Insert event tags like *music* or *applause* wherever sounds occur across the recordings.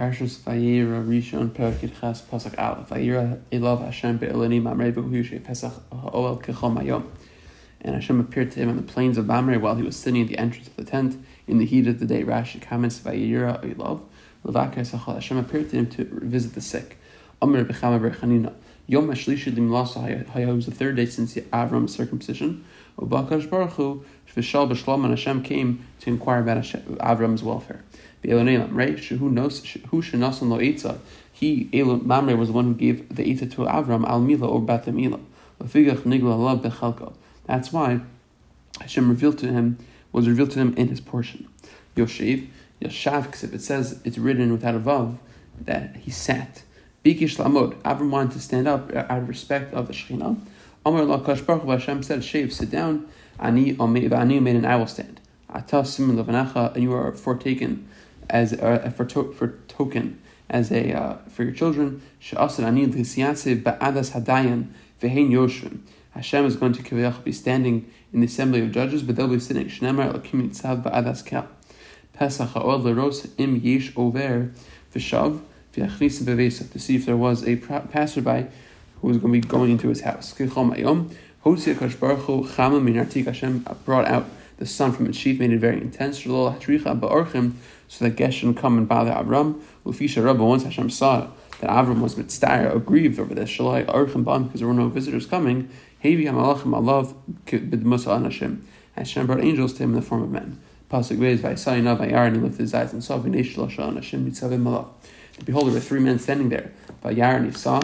Parshas Vayera Rishon Perkid Ches Pasuk Aleph Vayera Elav Hashem Be'elani Mamre B'Hushe Pesach Ha'ol Kechom Hayom and Hashem appeared to him on the plains of Mamre while he was sitting at the entrance of the tent in the heat of the day. Rashi comments Vayera Elav Levaka Sachal Hashem appeared to him to visit the sick. Amr B'Chama Berchanina Yom Hashlishi Limlasa Hayah was the third day since Avram's circumcision. Ubakash Baruch Hu Vishal B'Shlom and Hashem came to inquire about Avram's welfare. Right? Who knows? Who shenasan lo etza? He Mamre was the one who gave the etza to Avram al Mila or Bat Mila. Lefigach nigla love bechalko. That's why Hashem revealed to him was revealed to him in his portion. Yoshev, Yashav It says it's written without a vav that he sat. Bikish lamod. Avram wanted to stand up uh, out of respect of the Shekhinah. Amar la Baruch Hashem said, "Shave, sit down. Ani ani made an I will stand. Atas simin levanacha, and you are foretaken as uh, for, to, for token as a uh, for your children. Hashem is going to be standing in the assembly of judges, but they'll be sitting. Shnemar lakim nitzav ba'adas kel. Pesach ha'od leros im yesh over v'shav v'yachnis bevesa to see if there was a passerby who was going to be going into his house. Kichom ayom hosia kash baruch hu chama minartik Hashem brought out the sun from its sheath, made it very intense. Shalol hatricha ba'orchim so that shouldn't come and bother Avram. Ufisha Rabba, once Hashem saw that Avram was mitzvah aggrieved over this, Shalai Archim Bam, because there were no visitors coming, Hevi Hamalachim Alav Bidmusa Anashim. Hashem brought angels to him in the form of men. Pasuk Beis, Vaisayina Vayar, and he lifted his eyes and saw Vinesh Lasha Anashim Mitzavim Malav. Behold, there were three men standing there. Vayar, and he saw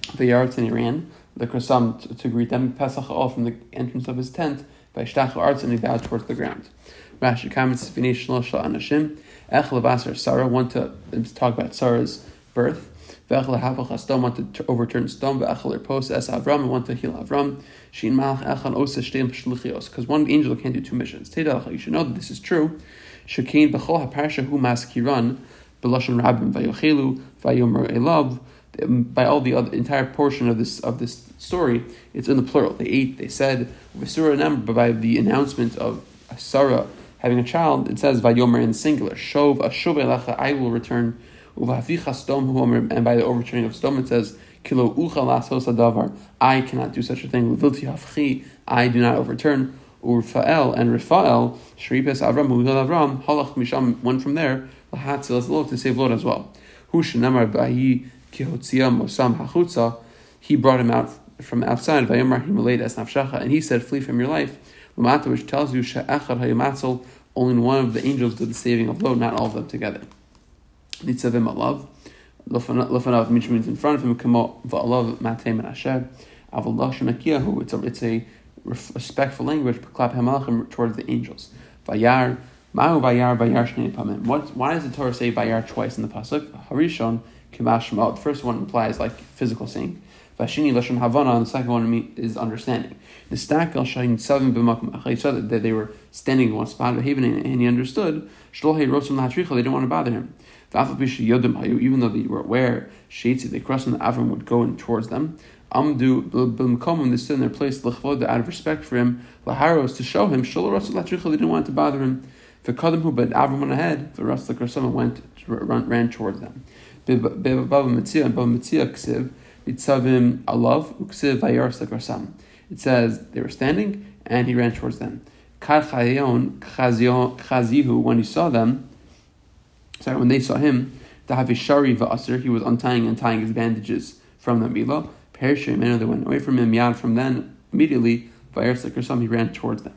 Vayar, and he ran. The Krasam to, to greet them, Pesach all from the entrance of his tent. Vaishtach Arts, and he bowed towards the ground. Rashi comments, Vinesh Lasha Anashim. Echel Basar Sarah want to talk about Sarah's birth. V'echel Havach Stom want to overturn Stom. V'echel Erpos Es Avram want to heal Avram. Shin Malach Echan Osa Shteim Shluchios. Because one angel can't do two missions. Teidach, you should know that this is true. Shekein B'chol HaParsha Hu Maskiran B'lashon Rabbim Vayochelu Vayomer Elav um, by all the other entire portion of this of this story, it's in the plural. They ate, they said, but by the announcement of Sarah having a child, it says Vayomer in singular. Shov Ashov Elecha, I will return. Stom and by the overturning of Stom, it says Kilo Ucha Lasos Adavar. I cannot do such a thing. Vilti Hafchi, I do not overturn. Urfael and Rafael, Shripes Avram, Mugdal Avram, Halach Misham, went from there, Lahatzil Lot to save Lot as well. Hushanamar Bahi Kihotzia Mosam Hachutza, he brought him out from outside, Vayomar Himalay as Nafshacha, and he said, Flee from your life. Lamata, which tells you Sha'achad Hayamatzel, only one of the angels did the saving of Lot, not all of them together. Nitzavim alav, lofanav, which means in front of him, kamo va'alav matem and asher, avallah shemakiyahu, it's a, it's a respectful language, klap hamalachim towards the angels. Vayar, ma'u vayar, vayar shnei pamim. What, why does the Torah say vayar twice in the pasuk? Harishon, kimash The first one implies like physical seeing. Vashini lashon havana, and the second one is understanding. The stack al shayin seven b'makom that they were standing in one spot, and he understood. Shlohe rosum lahatricha, they didn't want to bother him. Even though they were aware, Shaitzi, they crossed and the Avram would go in towards them. Amdu b'mkomim, they stood in their place, l'chvod, out of respect for him, laharos, to show him, shalom rasul lahatricha, they didn't want to bother him. The Kadimhu, but Avram went ahead, the Ras Lakrasama went, ran towards them. Mitzia and Mitzia Ksiv, Itzavim Alav, Uksiv Vayars Lakrasam. It says they were standing and he ran towards them. Chazihu, when he saw them, sorry, when they saw him, Shari Va'asir, he was untying and tying his bandages from the Mila. Perishim, and they went away from him, Yad, from then, immediately, Vayars some he ran towards them.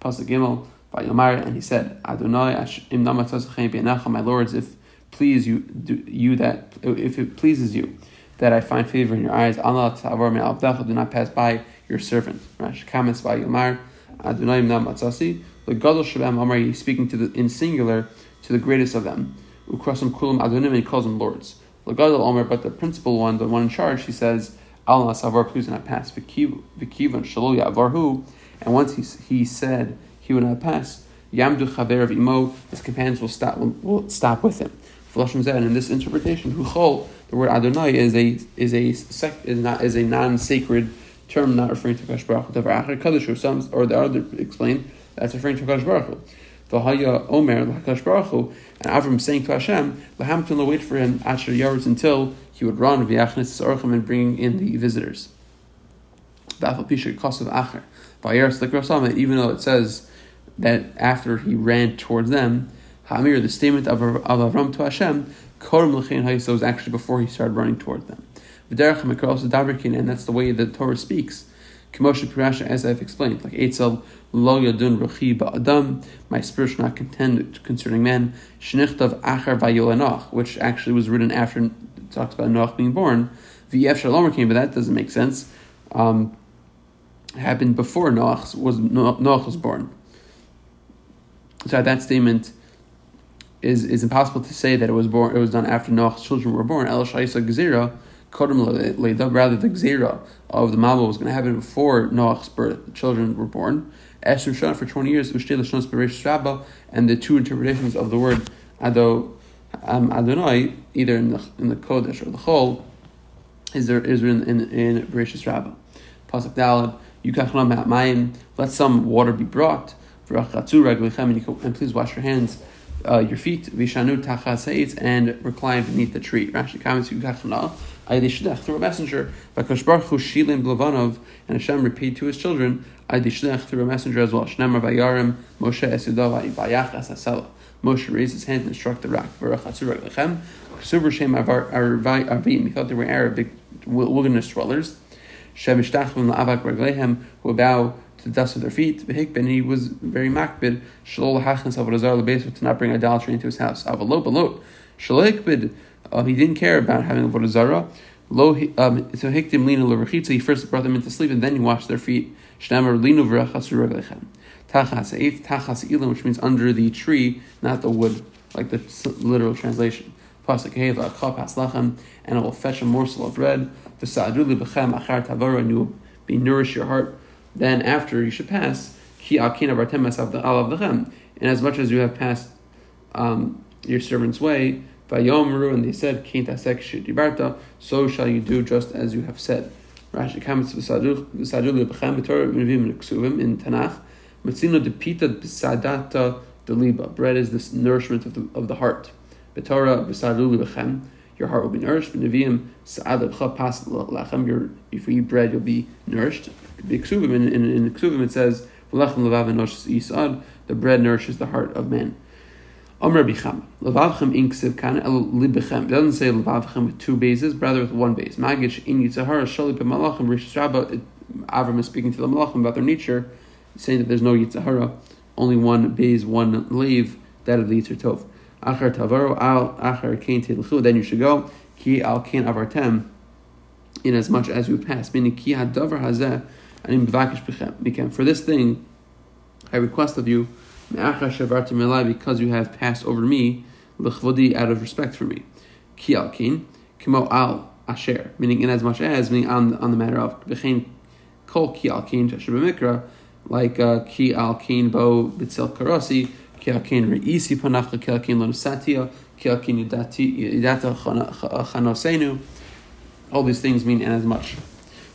Pasuk Gimel, Vayomar, and he said, Adonai, Im my lords, if please you, do, you that, if it pleases you, that I find favor in your eyes, Allah do not pass by your servant. Rashi comments by Yomar, Adonai Nam Matzasi, the Gadol Shabam Amar, he's speaking to the, in singular to the greatest of them. Ukrasim Kulam Adonim, he calls them lords. The Gadol Omer, but the principal one, the one in charge, he says, Allah Savar, please do not pass. Vikivan Shalol Yavarhu, and once he, he said he would not pass, Yamdu Chaver of Imo, his companions will stop, will stop with him. And in this interpretation, Huchol, the word Adonai is a is a sec, is not is a non sacred term not referring to Kadosh Baruch Hu. Some or the other explain that's referring to Kadosh Baruch Hu. V'haya Omer l'Hakadosh Baruch and Avram saying to Hashem, Lahamton will wait for him Asher Yaretz until he would run v'yachnes Orchim and bring in the visitors. Bafal Pisha Kosav Acher. V'ayeres even though it says that after he ran towards them, Hamir, the statement of, of Avram to Hashem, Korm L'chein was actually before he started running toward them. V'derech HaMikra Dabrikin, and that's the way the Torah speaks. Kemoshe Pirasha, as I've explained, like Eitzel Lo Yadun Ruchi Ba'adam, my spirit shall not contend concerning man. Shnichtav Achar Vayolanach, which actually was written after it talks about Noach being born. V'yef Shalom came, but that doesn't make sense. Um, happened before Noach was Noach was born. So that statement is is impossible to say that it was born. It was done after Noach's children were born. El Shaisa Gezira Kodem rather the Gezira of the Mabul was going to happen before Noach's birth. Children were born. Esther Shana for 20 years, Ushte Lashon Beresh Rabba, and the two interpretations of the word Ado, um, Adonai, either in the, in the Kodesh or the Chol, is there is written in, in, in Bereshis Rabbah. Pasuk Dalad, Yukach Mayim, let some water be brought, and please wash your hands, uh, your feet, Vishanu Tachas and recline beneath the tree. Rashi comments, Yukach through a messenger. Vakash Baruch Hu Shilim Blavanov, and Hashem repeat to his children, Aydishlech through a messenger as well. Shnemar Vayarim, Moshe Esudav Vayachas Asela. Moshe raised his hand and struck the rock. He thought they were Arabic wilderness dwellers. Who bow to the dust of their feet. V'hikben, he was very makbid. Shalol Hachnas Avorazar Lebes, to not bring idolatry into his house. Avalot Balot. Shalol Hikbid, um, he didn't care about having a Avorazara. Lo, um, so hikdim lina l'rechitza. He first brought them into sleep and then he washed their feet. Shnamar linu v'rachas reglechem. Tachas eighth tachas ilim, which means under the tree, not the wood, like the literal translation. Pasuk heva chapas lachem, and it will fetch a morsel of bread. V'sa'adu libechem achar tavara, and you will be nourish your heart. Then after you should pass ki akina bartemes alavdechem, and as much as you have passed um, your servant's way. Vayomru, and they said, dibarta, so shall you do just as you have said. Rashi comments v'sadul lebechem b'torah v'nevim ksuvim in Tanakh. Matzino depita b'sadata deliba. Bread is this nourishment of the, of the heart. B'torah v'sadul lebechem. Your heart will be nourished. B'nevim sa'ad lebcha pas lechem. If you eat bread, you'll be nourished. B'ksuvim, in, in, in ksuvim it says, v'lechem levav yisad. The bread nourishes the heart of man. Amr Bicham. Levavchem inksiv kan el libechem. It doesn't say levavchem with two bases, rather with one base. Magish in Yitzhahara shali b'malachim rish Rabba. Avram is speaking to the malachim about their nature, saying that there's no Yitzhahara, only one base, one leave, that of the Yitzhar Tov. Achar tavaro al achar kain tilchu. Then you should go ki al kain avartem. In as much as you pass, meaning ki hadavar hazeh anim b'vakish b'chem. For this thing, I request of you because you have passed over me, l'chvodi, out of respect for me. Ki alkin, kimo al asher, meaning in as much as, meaning on, on the matter of, v'chein kol ki alkin, mikra, like uh, ki alkin bo bitzel karosi, ki alkin re'isi panachla, ki alkin lonusatia, ki yidata chanosenu. All these things mean in as much.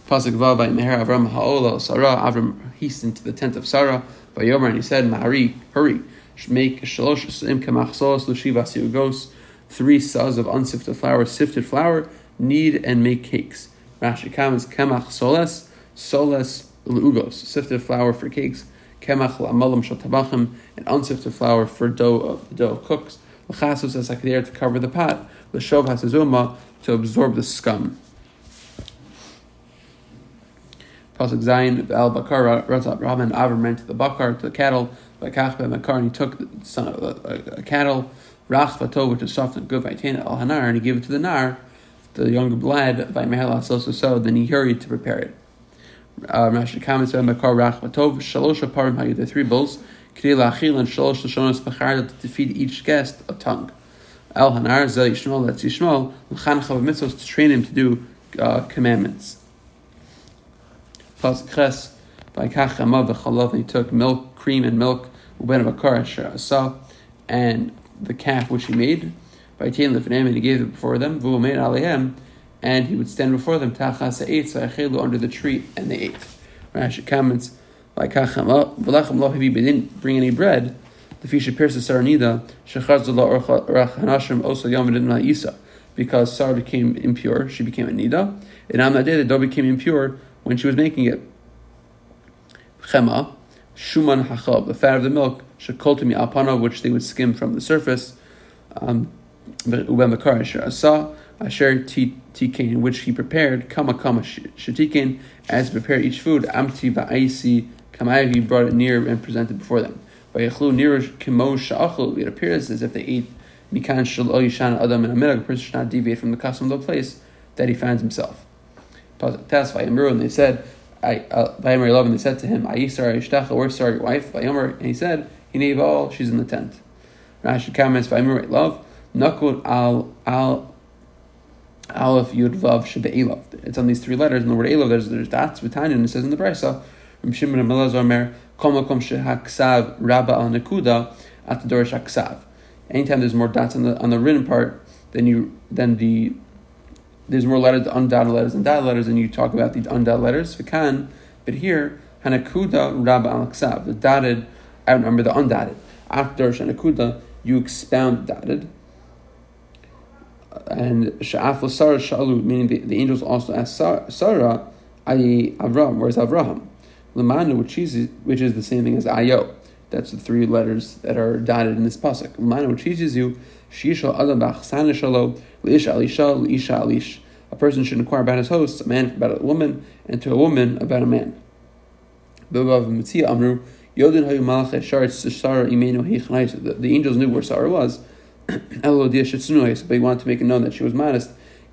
Pasuk Vav by Meher Avram Ha'ola Sarah. Avram hastened to the tent of Sarah. by Yomer and he said, Mahari, hurry, make shalosh sim kamachsos l'shivas yugos, three saws of unsifted flour, sifted flour, knead and make cakes. Rashi comments, kemach soles, soles l'ugos, sifted flour for cakes, kemach la'amalam shatabachim, and unsifted flour for dough of the dough of cooks, l'chasos as to cover the pot, l'shov hasazuma, to absorb the scum. Pasuk Zayin, Al Bakar, Razat Rahman, Avram ran to the Bakar, to the cattle, by Kachbe Makar, and he took the son of a, a, cattle, Rach Vatov, which is soft and good, Vaitena Al Hanar, and he gave it to the Nar, the younger lad, by also so, then he hurried to prepare it. Uh, Rashi comments on Makar Rach Vatov, Shalosh Aparim Hayu, the three bulls, Kri Lachil, and Shalosh Lashonos Bachar, to feed each guest a tongue. Al Hanar, Zel Yishmol, that's Yishmol, L'chan Chav Mitzvos, to train him to do uh, commandments. Pasuk Ches, by Kach Chalav, and he took milk, cream, and milk, Uben Bakar saw, and the calf which he made, by Tain Lefinem, and he gave it before them, Vu made Alehem, and he would stand before them, Tachas Eit, Sa'achelu, under the tree, and they ate. Rashi comments, Lo Havi, didn't bring any bread, the Fisha Pirsa Saranida, Shechazullah Orach Hanashim also Yom did not Isa. Because Sarah became impure, she became a Nida. And on that day, the dough became impure when she was making it. Chema, Shuman Hachab, the fat of the milk, Shekoltimi Apana, which they would skim from the surface. Um, Ubem Asa, Asher Tikain, which he prepared, Kama Kama Shetikain, as prepared each food, Amti Ba'aisi Kamayav, he brought it near and presented before them. Vayachlu near Kimo Sha'achlu, it appears as if they ate Mikan Shal Yishan Adam and a person should not deviate from the custom of the place that he finds himself. Tes Vayamru, and they said, uh, Vayomer love, and they said to him, Ayisar Ishtacha, where's Sarah, your wife? Vayomer, and he said, Hinei she's in the tent. Rashi comments, Vayomer love, Nakut al al Aleph Yud Vav Shebe Elav. It's on these three letters. In the word Elav, there's there's dots with and it says in the Brisa, from Shimon and Melazar Mer, Kol Makom Shehaksav Rabba al Nekuda at the Dorish Aksav. Anytime there's more dots on the on the written part, then you then the there's more letters, undotted letters, and dotted letters, and you talk about the undotted letters. Fikan, but here Hanakuda Rabba al Aksav, the dotted outnumber the undotted. After Dorish Hanakuda, you expound dotted and Sha'af Sarah Shalu, meaning the, the angels also asked Sarah, i.e. Avram, where's Avraham? Lamanu, which is, which is the same thing as Ayo. That's the three letters that are dotted in this pasuk. Lamanu, which teaches you, Shishal Adabach Sanishalo, Lish Alisha, Lisha Alish. A person should inquire about his host, a man about a woman, and to a woman about a man. The angels knew where Sarah was *coughs* but he wanted to make it known that she was modest.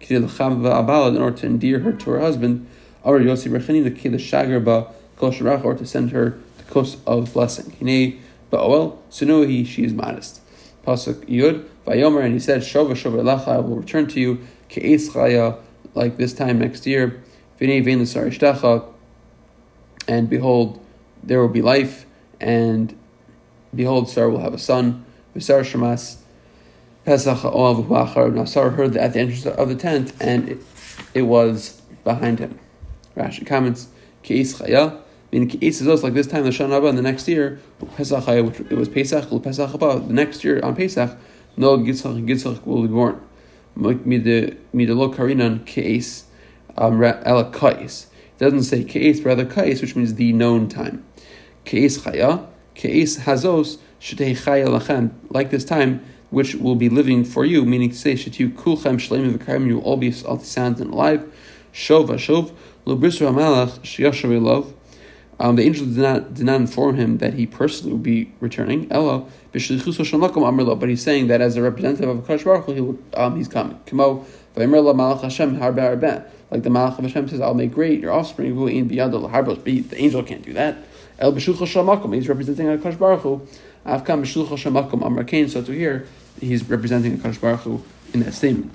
In order to endear her to her husband, or Yossi or to send her the coast of blessing. Sunuhi, she is modest. Pasuk Yud Vayomer, and he said, Shova Shova Lacha, I will return to you, like this time next year, and behold, there will be life, and behold, Sarah will have a son, Shemas, Pesach Now Sarah heard at the entrance of the tent, and it, it was behind him. Rashi comments, Ke'is Chaya, meaning Ke'is is like this time, the Shana in the next year, Pesach Chaya, which it was Pesach, Pesach Abba, the next year on Pesach, no Gitzach, Gitzach will be born. Midelo Karinan Ke'is, um, Ela Kais. It doesn't say Ke'is, rather Kais, which means the known time. Ke'is Chaya, Ke'is Hazos, Shetei Chaya Lachem, like this time, which will be living for you, meaning to say, Shetiu kulchem shleimim v'karim, you will all be sound and alive. Shov v'shov, lo brisru hamalach, shiyashav love. Um, the angel did not, did not inform him that he personally would be returning. Ella, but he's saying that as a representative of Akash Baruch he will, um, he's coming. Kamo, malach Hashem like the Malach of Hashem says, I'll make great your offspring, beyond the angel can't do that. El he's representing Akash Baruch Hu. Avkam Amar So to hear, he's representing Akash Baruch Hu in that statement.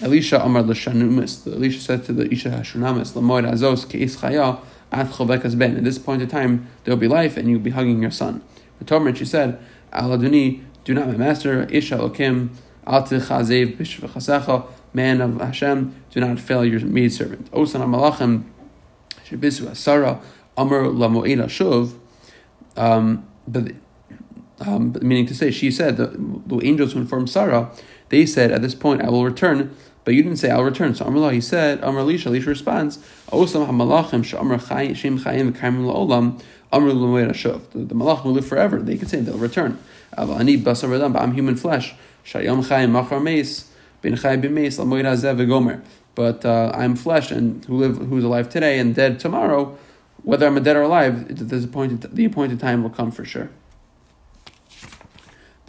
Elisha Amar L'Shanumis. Elisha said to the Isha Hashunamis, Lamoid Azos Ke'is Chaya At Chovekas Ben. At this point in time, there will be life, and you'll be hugging your son. The Torah she said, Aladuni, do not my master, Isha Lokim, Al Tichazev Bishvachasecha, man of Hashem, do not fail your maidservant. Osan Amalachim, Shebisu Asara, Amar Lamoeda Shuv. Um, but um, meaning to say, she said, the, the angels who informed Sarah, they said, at this point, I will return, but you didn't say, I'll return. So Amr he said, Amr Elisha, Elisha responds, Osam HaMalachim, Shem Amr. The Malach will live forever. They could say they'll return. Basar but I'm human flesh. Chayim Machar Meis, V'gomer. But uh, I'm flesh, and who live, who's alive today and dead tomorrow, whether I'm a dead or alive, the appointed, the appointed time will come for sure.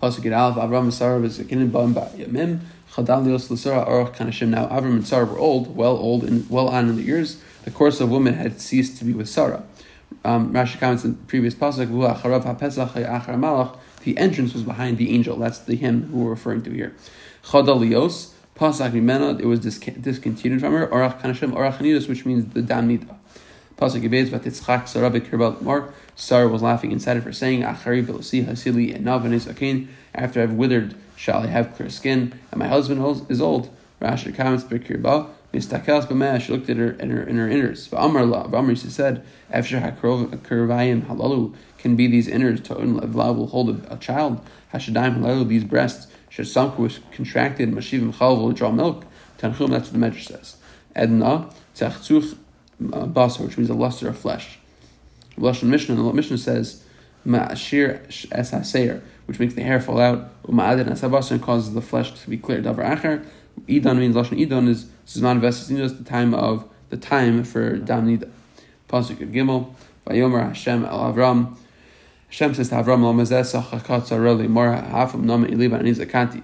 Pasuk Yud Aleph, Avram and Sarah was Kinin Bam Yamim, Chadal Lios L'Sara Aruch Kanashim. Now Avram and Sarah were old, well old and well on in the years. The course of women had ceased to be with Sarah. Um, Rashi comments in the previous pasuk. The entrance was behind the angel. That's the him who we're referring to here. Chadal Lios Pasuk Mimena. It was discontinued from her. Orach Kanashim Orach which means the Damnida. Pasuk Yibez Vatitzchak Sarah Bekirbat Mar. Sarah was laughing inside of her, saying, Achari Belosi Hasili and Navanis. After I've withered, shall I have clear skin? And my husband is old. Rashi comments Bekirba. Mistakelas b'meh, she looked at her in her in her innards. V'amar la, V'amar she said, Efshar hakurvayim halalu, can be these innards to will hold a, a child. Hashadaim halalu, these breasts, Shasamku was contracted, Mashivim chal will draw milk. Tanchum, that's what the Medrash says. Edna, tzachzuch uh, basar, which means a luster of flesh. Lashon Mishnah, the Mishnah says, Ma'ashir es which makes the hair fall out. Uma'adin es and causes the flesh to be clear. Davar acher, Idon means Lashon Idon is Zman Vesas is the time of the time for Dam Nida. Pasuk Gimel, Vayomer Hashem El Avram. Hashem says to Avram, Lamazesa Chakatza Reli Mora Hafam Nama Iliba Anizakanti.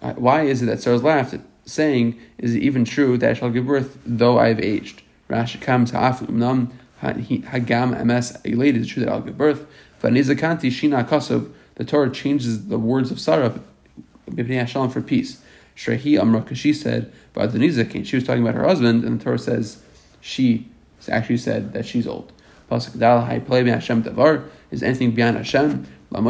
Uh, why is it that Sarah laughed, saying, Is it even true that I shall give birth though I have aged? Rashi comes Hafam Nam Hagam MS elated. It's true that I'll give birth. Vanizakanti Shina Kasov. The Torah changes the words of Sarah for peace. Shrehi Amra, she said, but the Nizakin, she was talking about her husband, and the Torah says she actually said that she's old. Pasuk Dal Hai Play Hashem Davar is anything beyond Hashem. At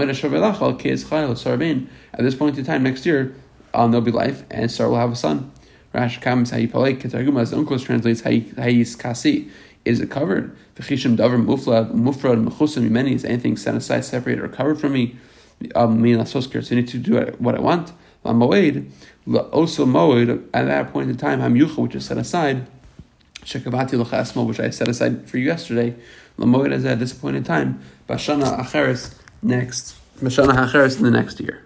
this point in time next year, um, there'll be life, and Sarah will have a son. Rash comes Hai Palei Ketargum as Onkelos translates Hayis Kasi. Is it covered? V'chishim davar mufla mufrad mechusim many is anything set aside, separated, or covered from me? Um, me so I need to do what I want. Lamoed, also moed at that point in time, hamyucha, which is set aside. Shekavati l'chasmo, which I set aside for you yesterday. Lamoed is at this point in time. Bashana acheres next. Bashana acheres in the next year.